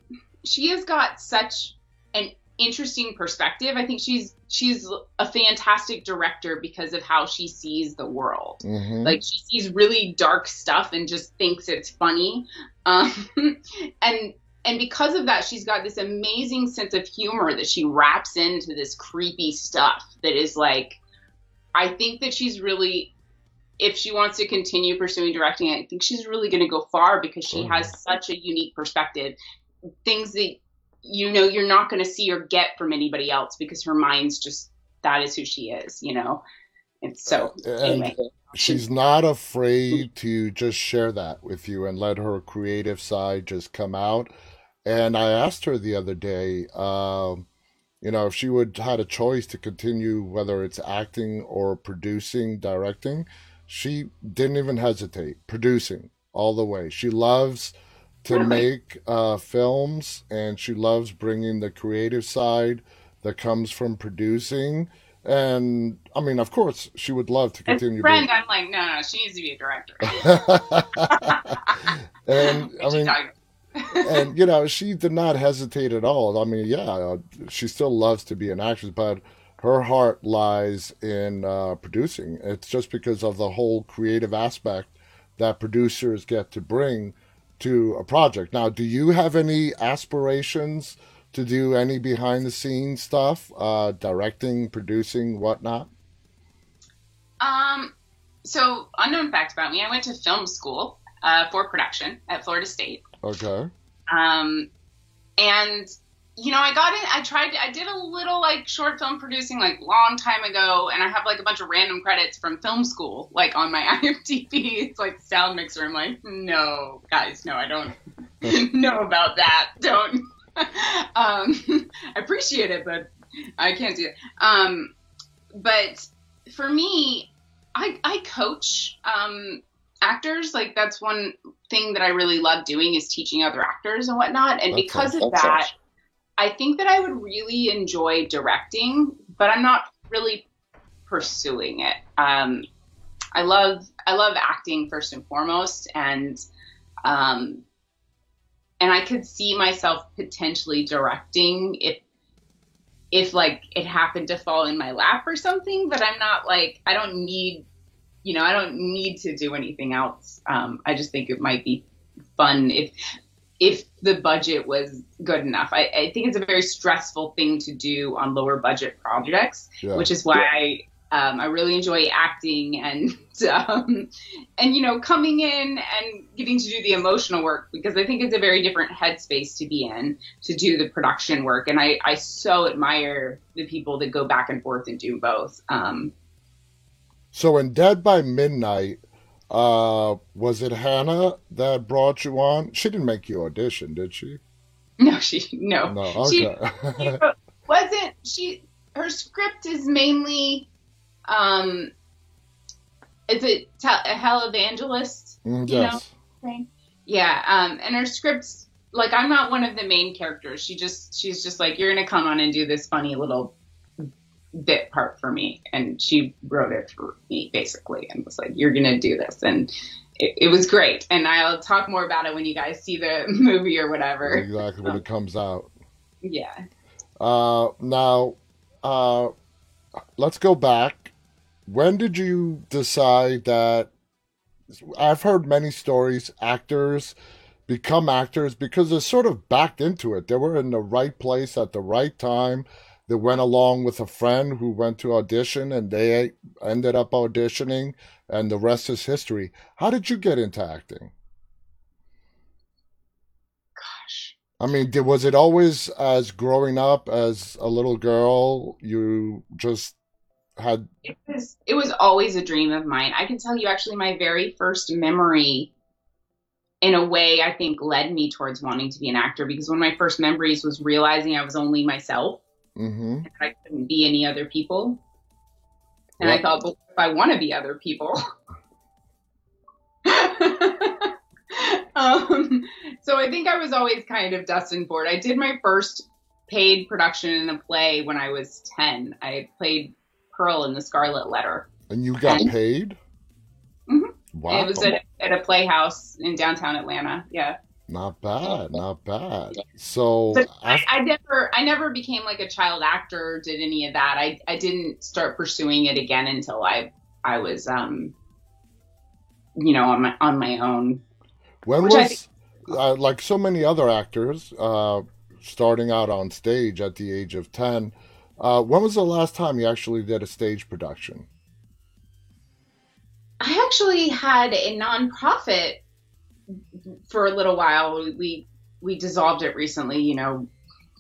she has got such an interesting perspective. I think she's she's a fantastic director because of how she sees the world. Mm-hmm. Like she sees really dark stuff and just thinks it's funny. Um, [LAUGHS] and and because of that, she's got this amazing sense of humor that she wraps into this creepy stuff that is like I think that she's really if she wants to continue pursuing directing, I think she's really going to go far because she mm-hmm. has such a unique perspective. Things that you know you're not going to see or get from anybody else because her mind's just that is who she is you know and so and anyway. she's not afraid to just share that with you and let her creative side just come out and i asked her the other day um, you know if she would had a choice to continue whether it's acting or producing directing she didn't even hesitate producing all the way she loves to make uh, films, and she loves bringing the creative side that comes from producing. And I mean, of course, she would love to continue. As friend, being... I'm like, no, no, she needs to be a director. [LAUGHS] and [LAUGHS] I mean, and you know, she did not hesitate at all. I mean, yeah, uh, she still loves to be an actress, but her heart lies in uh, producing. It's just because of the whole creative aspect that producers get to bring to a project. Now, do you have any aspirations to do any behind the scenes stuff, uh, directing, producing, whatnot? Um, so unknown fact about me: I went to film school uh, for production at Florida State. Okay. Um, and you know, I got in, I tried, I did a little like short film producing like long time ago, and I have like a bunch of random credits from film school, like on my [LAUGHS] IMDb. It's like sound mixer. I'm like, no, guys, no, I don't [LAUGHS] know about that. Don't. [LAUGHS] um, I appreciate it, but I can't do it. Um, but for me, I, I coach um, actors. Like that's one thing that I really love doing is teaching other actors and whatnot. And okay. because of that, I think that I would really enjoy directing, but I'm not really pursuing it. Um, I love I love acting first and foremost, and um, and I could see myself potentially directing if if like it happened to fall in my lap or something. But I'm not like I don't need you know I don't need to do anything else. Um, I just think it might be fun if if the budget was good enough. I, I, think it's a very stressful thing to do on lower budget projects, yeah. which is why I um, I really enjoy acting and [LAUGHS] um, and you know coming in and getting to do the emotional work because I think it's a very different headspace to be in to do the production work, and I, I so admire the people that go back and forth and do both. Um, So in Dead by Midnight, uh, was it Hannah that brought you on? She didn't make you audition, did she? [LAUGHS] No, she no. No, okay. She, [LAUGHS] she wasn't she her script is mainly um is it a hell evangelist? Mm, yes. know? Yeah, um and her scripts like I'm not one of the main characters. She just she's just like you're going to come on and do this funny little bit part for me. And she wrote it for me basically and was like you're gonna do this. And it, it, was great. And i'll talk more about it when you guys see the [LAUGHS] movie or whatever. Exactly when um, it comes out. yeah. Uh now uh let's go back. When did you decide that i've heard many stories actors become actors because they're sort of backed into it. They were in the right place at the right time that went along with a friend who went to audition and they ended up auditioning and the rest is history. How did you get into acting? Gosh. I mean, did, was it always as growing up as a little girl you just had it was it was always a dream of mine. I can tell you actually my very first memory in a way I think led me towards wanting to be an actor because one of my first memories was realizing I was only myself Mm-hmm. I couldn't be any other people. And I thought, well, if I want to be other people. [LAUGHS] um, so I think I was always kind of destined for it. I did my first paid production in a play when I was 10. I played Pearl in The Scarlet Letter. And you got and, paid? Mm-hmm. Wow. It was at, at a playhouse in downtown Atlanta. Yeah. Not bad, not bad. So, I, I, never, I never became like a child actor. Did any of that? I, I didn't start pursuing it again until I, I was, um, you know, on my on my own. When was, think, uh, like so many other actors, uh, starting out on stage at the age of ten? Uh, when was the last time you actually did a stage production? I actually had a nonprofit for a little while. We we dissolved it recently, you know,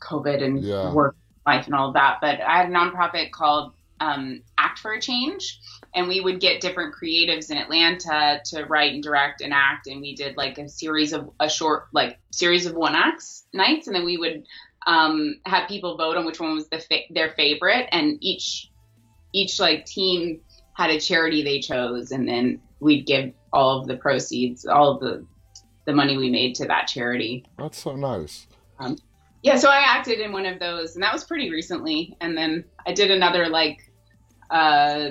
COVID and yeah. work life and all of that. But I had a nonprofit called um, Act for a Change, and we would get different creatives in Atlanta to write and direct and act, and we did like a series of a short like series of one acts nights, and then we would um, have people vote on which one was the fa- their favorite, and each each like team had a charity they chose, and then we'd give all of the proceeds, all of the the money we made to that charity. That's so nice. Um, yeah, so I acted in one of those, and that was pretty recently. And then I did another like uh,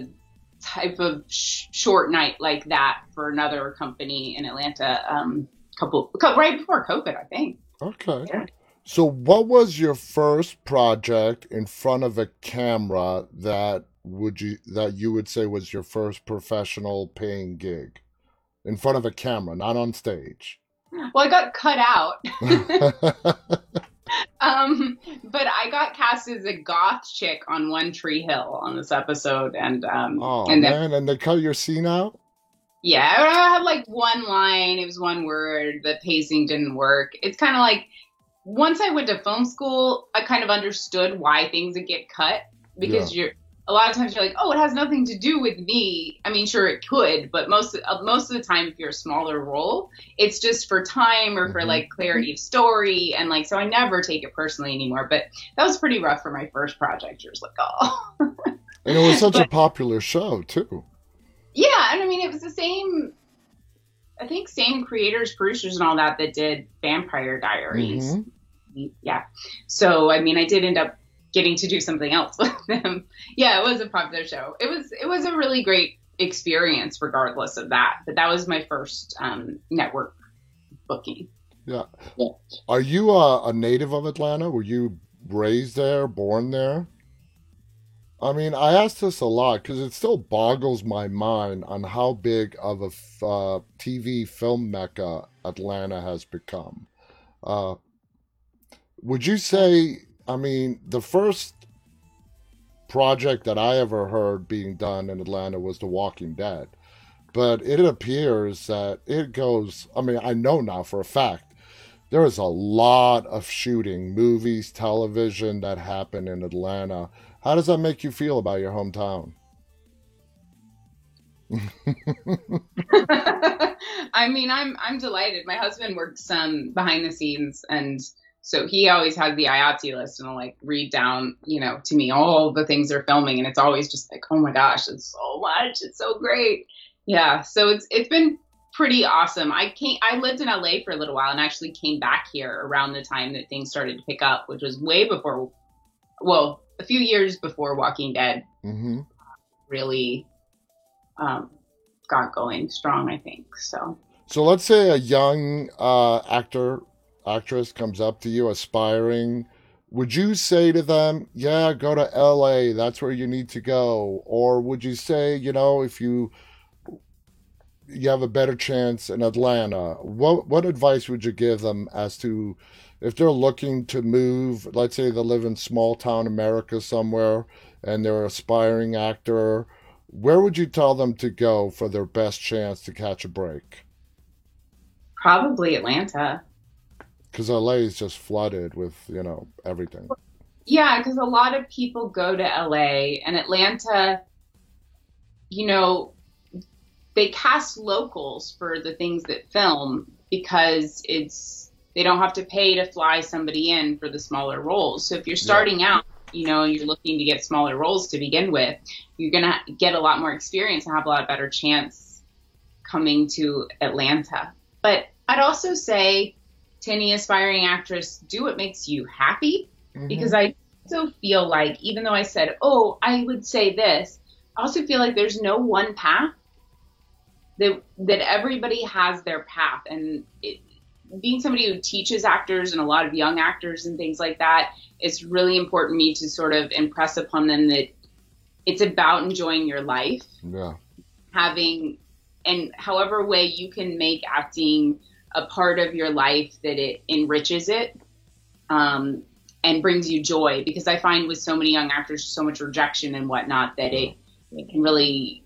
type of sh- short night like that for another company in Atlanta. Um, couple, couple right before COVID, I think. Okay. Yeah. So, what was your first project in front of a camera that would you that you would say was your first professional paying gig? In front of a camera, not on stage. Well, I got cut out. [LAUGHS] um, but I got cast as a goth chick on One Tree Hill on this episode, and um, oh and man, and they cut your scene out. Yeah, I had like one line. It was one word. The pacing didn't work. It's kind of like once I went to film school, I kind of understood why things would get cut because yeah. you're a lot of times you're like, oh, it has nothing to do with me. I mean, sure it could, but most uh, most of the time, if you're a smaller role, it's just for time or for mm-hmm. like clarity of story, and like so I never take it personally anymore. But that was pretty rough for my first project. You're just like, oh. and it was such but, a popular show too. Yeah, and I mean, it was the same. I think same creators, producers, and all that that did Vampire Diaries. Mm-hmm. Yeah. So I mean, I did end up getting to do something else [LAUGHS] with them. Yeah, it was a popular show. It was it was a really great experience, regardless of that. But that was my first um, network booking. Yeah. yeah. Are you a, a native of Atlanta? Were you raised there, born there? I mean, I ask this a lot because it still boggles my mind on how big of a uh, TV film mecca Atlanta has become. Uh, would you say I mean, the first project that I ever heard being done in Atlanta was The Walking Dead. But it appears that it goes, I mean, I know now for a fact, there is a lot of shooting, movies, television that happen in Atlanta. How does that make you feel about your hometown? [LAUGHS] I mean, I'm I'm delighted. My husband works um behind the scenes, and so he always has the IATSE list, and will like read down, you know, to me all the things they're filming, and it's always just like, oh my gosh, it's so much, it's so great. Yeah, so it's it's been pretty awesome. I came, I lived in LA for a little while, and actually came back here around the time that things started to pick up, which was way before, well, a few years before Walking Dead. Mm-hmm. Really um, got going strong, I think. So. So let's say a young uh, actor, actress comes up to you, aspiring. Would you say to them, "Yeah, go to L.A. That's where you need to go," or would you say, you know, if you you have a better chance in Atlanta, what what advice would you give them as to if they're looking to move? Let's say they live in small town America somewhere, and they're an aspiring actor where would you tell them to go for their best chance to catch a break? Probably Atlanta. Because LA is just flooded with, you know, everything. Yeah, because a lot of people go to LA and Atlanta, you know, they cast locals for the things that film because it's they don't have to pay to fly somebody in for the smaller roles. So if you're starting yeah. out you know, you're looking to get smaller roles to begin with, you're going to get a lot more experience and have a lot better chance coming to Atlanta. But I'd also say to any aspiring actress, do what makes you happy mm-hmm. because I also feel like, even though I said, oh, I would say this, I also feel like there's no one path. That, that everybody has their path and it, being somebody who teaches actors and a lot of young actors and things like that, it's really important to me to sort of impress upon them that it's about enjoying your life. Yeah. Having and however way you can make acting a part of your life that it enriches it um, and brings you joy because I find with so many young actors so much rejection and whatnot that it, it can really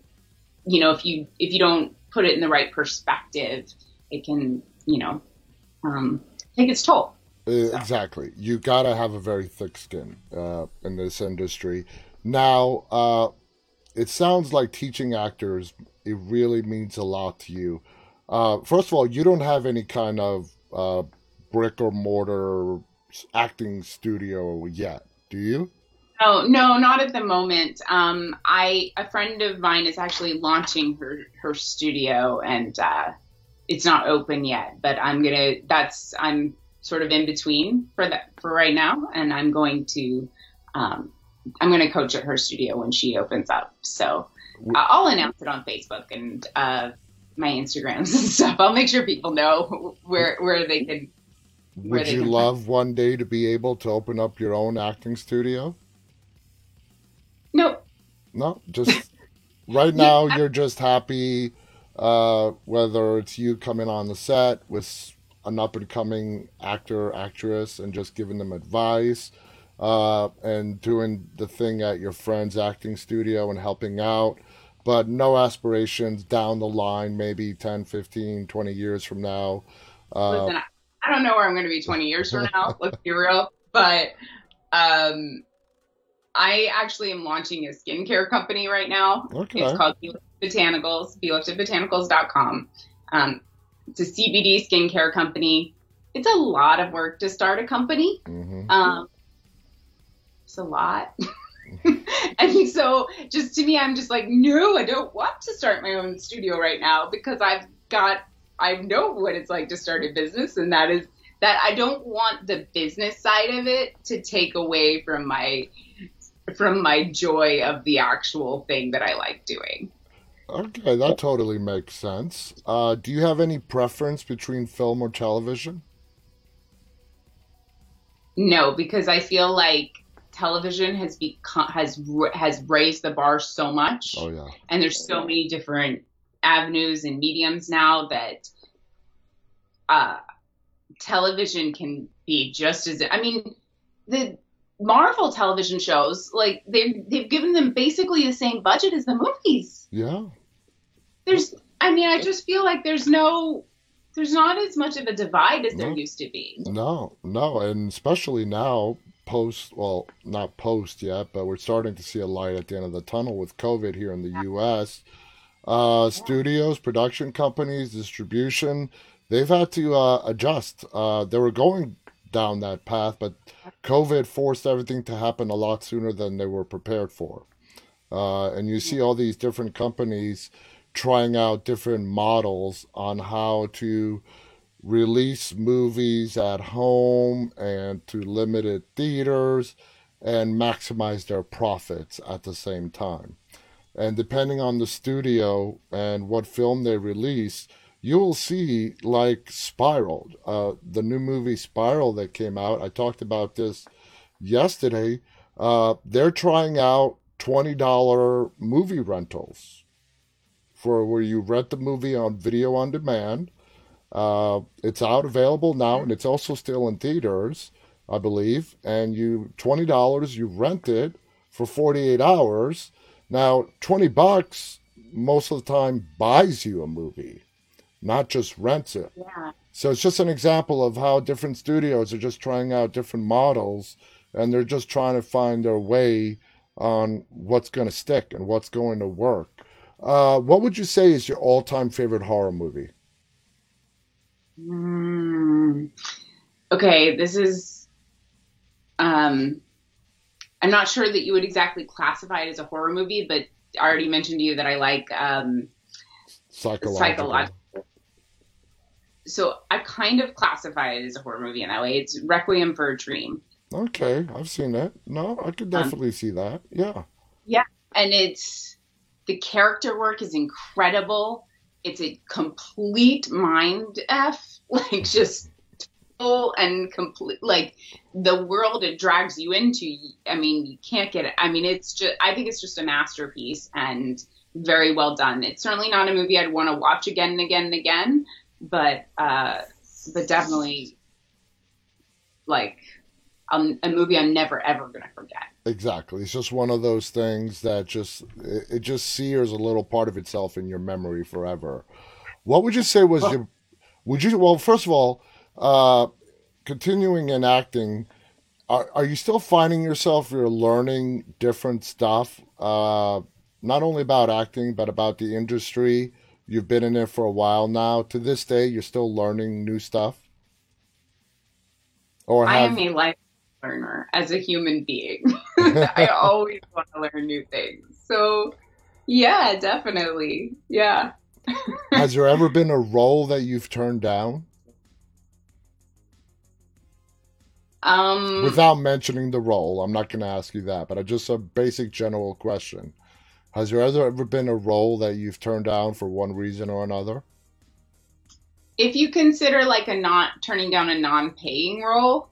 you know if you if you don't put it in the right perspective it can you know um, take its toll uh, exactly. You got to have a very thick skin uh, in this industry. Now, uh, it sounds like teaching actors, it really means a lot to you. Uh, first of all, you don't have any kind of uh, brick or mortar acting studio yet, do you? No, no, not at the moment. Um, I a friend of mine is actually launching her her studio, and uh, it's not open yet. But I'm gonna. That's I'm sort of in between for that for right now, and I'm going to um, I'm going to coach at her studio when she opens up. So uh, I'll announce it on Facebook and uh, my Instagrams and [LAUGHS] stuff. I'll make sure people know [LAUGHS] where where they can. Where Would they you can love find. one day to be able to open up your own acting studio? No. No, just [LAUGHS] right now you're just happy uh, whether it's you coming on the set with an up and coming actor, actress, and just giving them advice uh, and doing the thing at your friend's acting studio and helping out. But no aspirations down the line, maybe 10, 15, 20 years from now. Uh, Listen, I don't know where I'm going to be 20 years from now, [LAUGHS] let's be real. But um, I actually am launching a skincare company right now. Okay. It's called Botanicals, BeLiftedBotanicals.com. Um, it's a CBD skincare company. It's a lot of work to start a company. Mm-hmm. Um, it's a lot. [LAUGHS] [LAUGHS] and so just to me, I'm just like, no, I don't want to start my own studio right now because I've got, I know what it's like to start a business. And that is that I don't want the business side of it to take away from my, from my joy of the actual thing that I like doing. Okay, that totally makes sense. Uh, do you have any preference between film or television? No, because I feel like television has become has has raised the bar so much. Oh yeah. And there's so many different avenues and mediums now that uh, television can be just as I mean the Marvel television shows, like they've they've given them basically the same budget as the movies. Yeah. There's I mean, I just feel like there's no there's not as much of a divide as no. there used to be. No, no, and especially now post well, not post yet, but we're starting to see a light at the end of the tunnel with COVID here in the US. uh, studios, production companies, distribution, they've had to uh, adjust. Uh, they were going down that path, but COVID forced everything to happen a lot sooner than they were prepared for. Uh, and you see all these different companies trying out different models on how to release movies at home and to limited theaters and maximize their profits at the same time. And depending on the studio and what film they release, you will see like Spiral, uh, the new movie Spiral that came out. I talked about this yesterday. Uh, they're trying out $20 movie rentals for where you rent the movie on video on demand. Uh, it's out available now and it's also still in theaters, I believe. And you $20, you rent it for 48 hours. Now, 20 bucks most of the time buys you a movie not just rents it. Yeah. So it's just an example of how different studios are just trying out different models and they're just trying to find their way on what's going to stick and what's going to work. Uh, what would you say is your all time favorite horror movie? Mm. Okay, this is. Um, I'm not sure that you would exactly classify it as a horror movie, but I already mentioned to you that I like um, psychological. psychological so I kind of classify it as a horror movie in that way. It's Requiem for a Dream. Okay, I've seen that. No, I could um, definitely um, see that. Yeah. Yeah, and it's the character work is incredible. It's a complete mind f, [LAUGHS] like just total and complete. Like the world it drags you into. I mean, you can't get it. I mean, it's just. I think it's just a masterpiece and very well done. It's certainly not a movie I'd want to watch again and again and again, but uh, but definitely like um, a movie I'm never ever gonna forget. Exactly, it's just one of those things that just it, it just sears a little part of itself in your memory forever. What would you say was well, your? Would you well first of all, uh, continuing in acting. Are, are you still finding yourself you're learning different stuff, uh, not only about acting but about the industry, You've been in there for a while now. To this day, you're still learning new stuff. Or have... I am a life learner as a human being. [LAUGHS] [LAUGHS] I always want to learn new things. So, yeah, definitely. Yeah. [LAUGHS] Has there ever been a role that you've turned down? Um, Without mentioning the role, I'm not going to ask you that, but just a basic general question. Has there ever been a role that you've turned down for one reason or another? If you consider like a not turning down a non-paying role,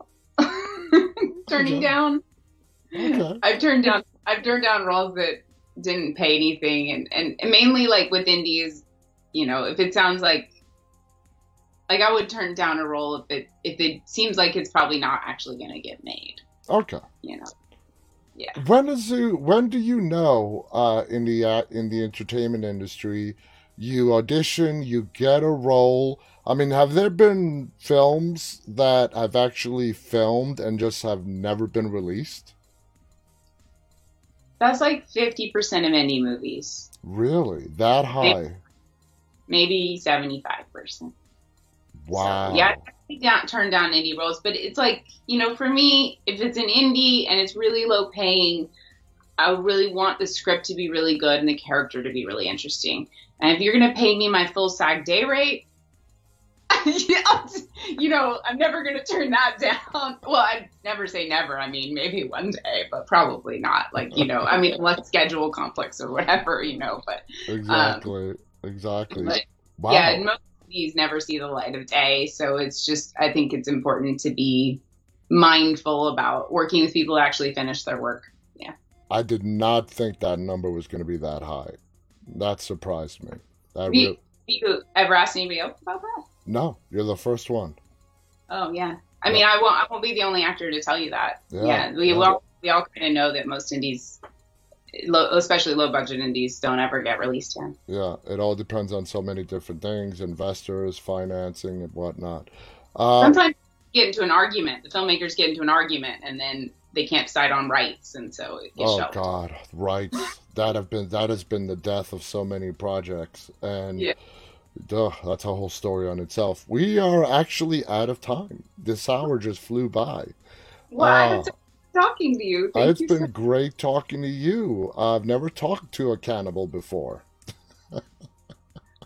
turning okay. down, okay. [LAUGHS] I've turned down I've turned down roles that didn't pay anything, and, and and mainly like with indies, you know, if it sounds like like I would turn down a role if it if it seems like it's probably not actually going to get made. Okay. You know yeah. When is you, when do you know uh, in the uh, in the entertainment industry you audition, you get a role? I mean, have there been films that I've actually filmed and just have never been released? That's like 50% of indie movies. Really? That high? Maybe, maybe 75%. Wow. So, yeah, I not turn down indie roles, but it's like, you know, for me, if it's an indie and it's really low paying, I really want the script to be really good and the character to be really interesting. And if you're going to pay me my full SAG day rate, [LAUGHS] you know, I'm never going to turn that down. [LAUGHS] Well, I'd never say never. I mean, maybe one day, but probably not. Like, you know, I mean, [LAUGHS] unless schedule conflicts or whatever, you know, but. Exactly. Um, exactly. But, wow. Yeah, most of these never see the light of day. So it's just, I think it's important to be mindful about working with people to actually finish their work. Yeah. I did not think that number was going to be that high. That surprised me. That you, you ever asked anybody else about that? No, you're the first one. Oh yeah. I mean, I won't. I won't be the only actor to tell you that. Yeah, yeah we yeah. all we all kind of know that most indies low, especially low budget indies don't ever get released here. Yeah, it all depends on so many different things, investors, financing, and whatnot. Uh, Sometimes get into an argument. The filmmakers get into an argument, and then they can't decide on rights, and so it gets oh god, rights. [LAUGHS] that have been that has been the death of so many projects and yeah. Duh, that's a whole story on itself. We are actually out of time. This hour just flew by. Well, uh, talking to you. Thank it's you been so- great talking to you. I've never talked to a cannibal before.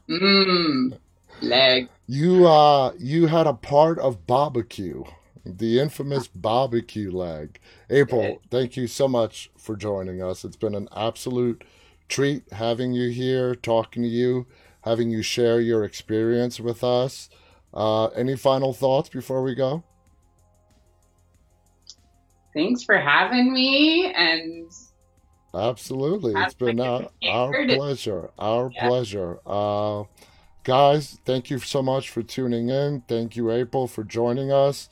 Mmm, leg. You uh, you had a part of barbecue, the infamous barbecue leg. April, thank you so much for joining us. It's been an absolute treat having you here, talking to you having you share your experience with us. Uh, any final thoughts before we go? Thanks for having me and absolutely. It's been our, our pleasure our yeah. pleasure. Uh, guys thank you so much for tuning in. Thank you april for joining us.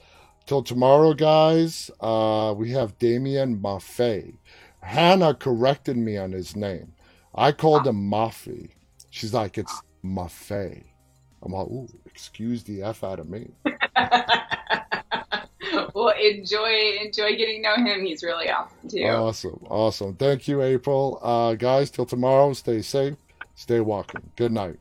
Till tomorrow guys uh, we have damien maffei. Hannah corrected me on his name. I called him maffei She's like, it's Maffei. I'm like, ooh, excuse the F out of me. [LAUGHS] well, enjoy enjoy getting to know him. He's really awesome too. Awesome, awesome. Thank you, April. Uh, guys, till tomorrow. Stay safe. Stay walking. Good night.